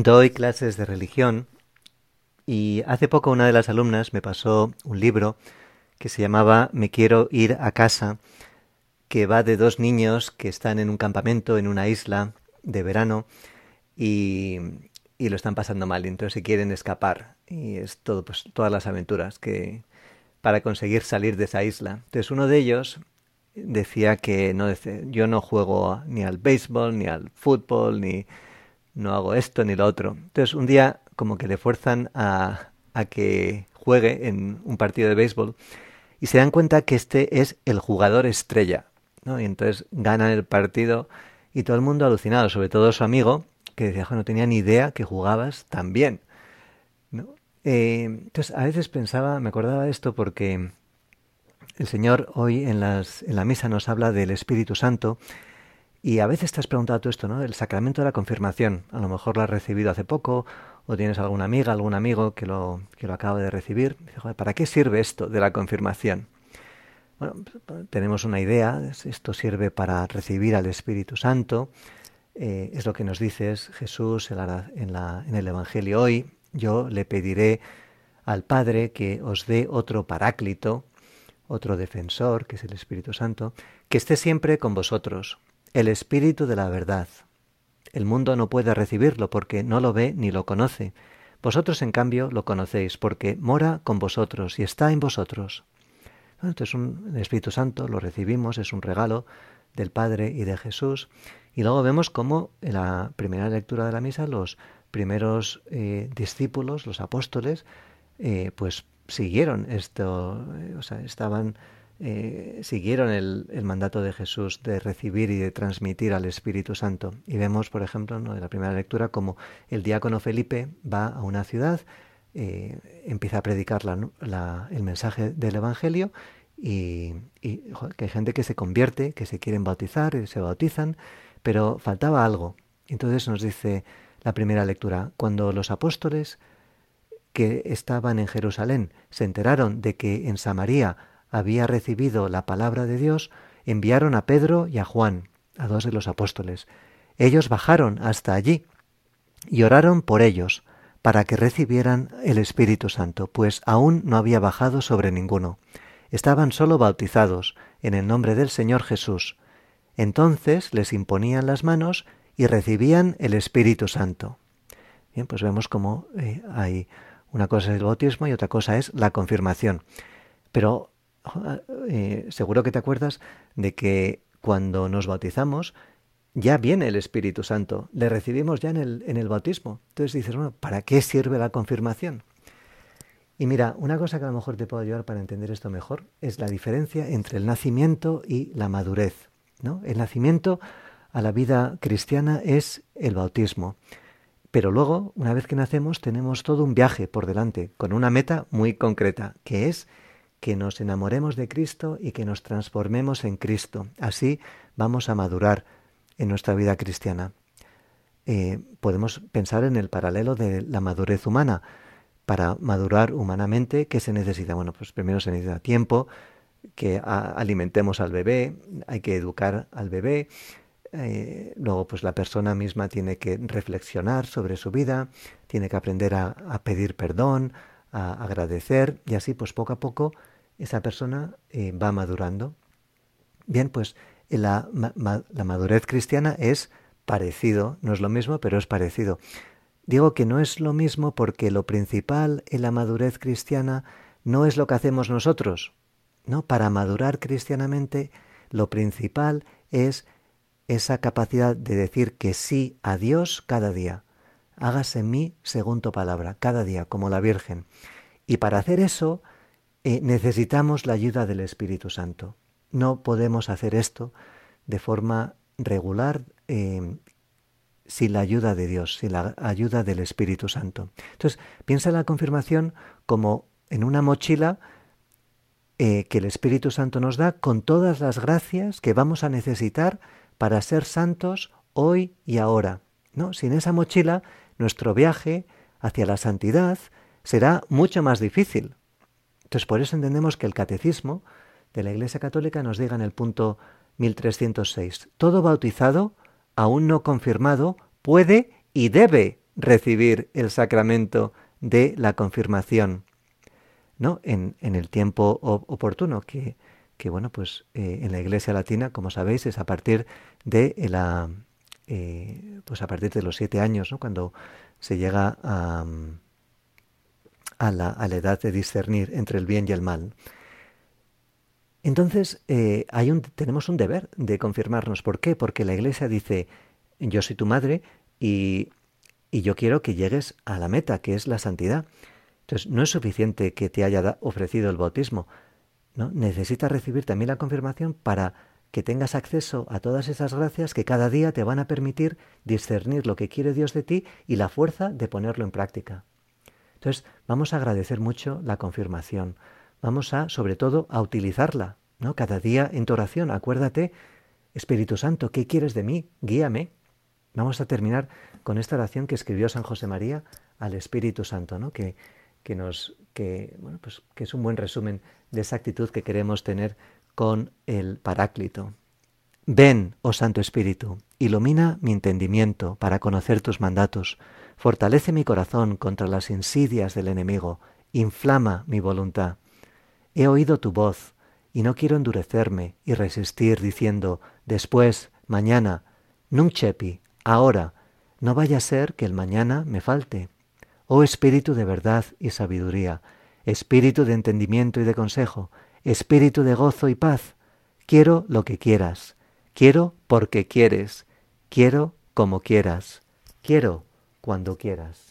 Doy clases de religión y hace poco una de las alumnas me pasó un libro que se llamaba Me quiero ir a casa, que va de dos niños que están en un campamento en una isla de verano y, y lo están pasando mal, y entonces se quieren escapar y es todo pues todas las aventuras que para conseguir salir de esa isla. Entonces uno de ellos decía que no yo no juego ni al béisbol ni al fútbol ni no hago esto ni lo otro. Entonces un día como que le fuerzan a, a que juegue en un partido de béisbol y se dan cuenta que este es el jugador estrella. ¿no? Y entonces ganan el partido y todo el mundo alucinado, sobre todo su amigo, que decía, no tenía ni idea que jugabas tan bien. ¿no? Eh, entonces a veces pensaba, me acordaba de esto porque el Señor hoy en, las, en la misa nos habla del Espíritu Santo y a veces te has preguntado tú esto, ¿no? El sacramento de la confirmación. A lo mejor lo has recibido hace poco o tienes alguna amiga, algún amigo que lo, que lo acaba de recibir. ¿para qué sirve esto de la confirmación? Bueno, tenemos una idea, esto sirve para recibir al Espíritu Santo, eh, es lo que nos dice Jesús en el Evangelio hoy, yo le pediré al Padre que os dé otro paráclito, otro defensor, que es el Espíritu Santo, que esté siempre con vosotros, el Espíritu de la verdad. El mundo no puede recibirlo porque no lo ve ni lo conoce. Vosotros, en cambio, lo conocéis porque mora con vosotros y está en vosotros. Entonces, un, Espíritu Santo lo recibimos, es un regalo del Padre y de Jesús. Y luego vemos cómo en la primera lectura de la misa los primeros eh, discípulos, los apóstoles, eh, pues siguieron esto, eh, o sea, estaban eh, siguieron el, mandato de Jesús de recibir y de transmitir al Espíritu Santo. Y vemos, por ejemplo, en la primera lectura, como el diácono Felipe va a una ciudad, eh, empieza a predicar la, el mensaje del Evangelio y, y que hay gente que se convierte, que se quieren bautizar, y se bautizan, pero faltaba algo. Entonces nos dice la primera lectura, cuando los apóstoles que estaban en Jerusalén se enteraron de que en Samaria había recibido la palabra de Dios, enviaron a Pedro y a Juan, a dos de los apóstoles. Ellos bajaron hasta allí y oraron por ellos, para que recibieran el Espíritu Santo, pues aún no había bajado sobre ninguno. Estaban solo bautizados en el nombre del Señor Jesús. Entonces les imponían las manos y recibían el Espíritu Santo. Bien, pues vemos cómo eh, hay una cosa es el bautismo y otra cosa es la confirmación. Pero eh, seguro que te acuerdas de que cuando nos bautizamos ya viene el Espíritu Santo, le recibimos ya en el, en el bautismo. Entonces dices, bueno, ¿para qué sirve la confirmación? Y mira, una cosa que a lo mejor te puedo ayudar para entender esto mejor es la diferencia entre el nacimiento y la madurez. ¿no? El nacimiento a la vida cristiana es el bautismo. Pero luego, una vez que nacemos, tenemos todo un viaje por delante, con una meta muy concreta, que es que nos enamoremos de Cristo y que nos transformemos en Cristo. Así vamos a madurar en nuestra vida cristiana. Eh, podemos pensar en el paralelo de la madurez humana. Para madurar humanamente, ¿qué se necesita? Bueno, pues primero se necesita tiempo, que alimentemos al bebé, hay que educar al bebé, eh, luego pues la persona misma tiene que reflexionar sobre su vida, tiene que aprender a, a pedir perdón, a agradecer y así pues poco a poco esa persona eh, va madurando. Bien, pues la, la madurez cristiana es parecido, no es lo mismo, pero es parecido. Digo que no es lo mismo porque lo principal en la madurez cristiana no es lo que hacemos nosotros. No, para madurar cristianamente lo principal es esa capacidad de decir que sí a Dios cada día. Hágase en mí según tu palabra, cada día, como la Virgen. Y para hacer eso eh, necesitamos la ayuda del Espíritu Santo. No podemos hacer esto de forma regular eh, sin la ayuda de Dios, sin la ayuda del Espíritu Santo. Entonces, piensa en la confirmación como en una mochila eh, que el Espíritu Santo nos da con todas las gracias que vamos a necesitar para ser santos hoy y ahora. ¿no? Sin esa mochila, nuestro viaje hacia la santidad será mucho más difícil. Entonces, por eso entendemos que el catecismo de la Iglesia Católica nos diga en el punto 1306, todo bautizado, aún no confirmado, puede y debe recibir el sacramento de la confirmación, ¿no? En, el tiempo oportuno, que, que bueno, pues eh, en la Iglesia Latina, como sabéis, es a partir de la, eh, pues a partir de los siete años, ¿no? Cuando se llega a, a, la, a la edad de discernir entre el bien y el mal. Entonces, eh, hay un, tenemos un deber de confirmarnos. ¿Por qué? Porque la Iglesia dice, yo soy tu madre y, y yo quiero que llegues a la meta, que es la santidad. Entonces, no es suficiente que te haya ofrecido el bautismo. ¿no? Necesitas recibir también la confirmación para que tengas acceso a todas esas gracias que cada día te van a permitir discernir lo que quiere Dios de ti y la fuerza de ponerlo en práctica. Entonces, vamos a agradecer mucho la confirmación. Vamos a, sobre todo, a utilizarla, ¿no? Cada día en tu oración, acuérdate, Espíritu Santo, ¿qué quieres de mí? Guíame. Vamos a terminar con esta oración que escribió San José María al Espíritu Santo, ¿no? Que, que nos, que, bueno, pues, que es un buen resumen de esa actitud que queremos tener con el Paráclito. Ven, oh Santo Espíritu, ilumina mi entendimiento para conocer tus mandatos, fortalece mi corazón contra las insidias del enemigo, inflama mi voluntad. He oído tu voz, y no quiero endurecerme y resistir diciendo después, mañana, nunchepi, ahora, no vaya a ser que el mañana me falte. Oh Espíritu de verdad y sabiduría, Espíritu de entendimiento y de consejo, Espíritu de gozo y paz, quiero lo que quieras, quiero porque quieres, quiero como quieras, quiero cuando quieras.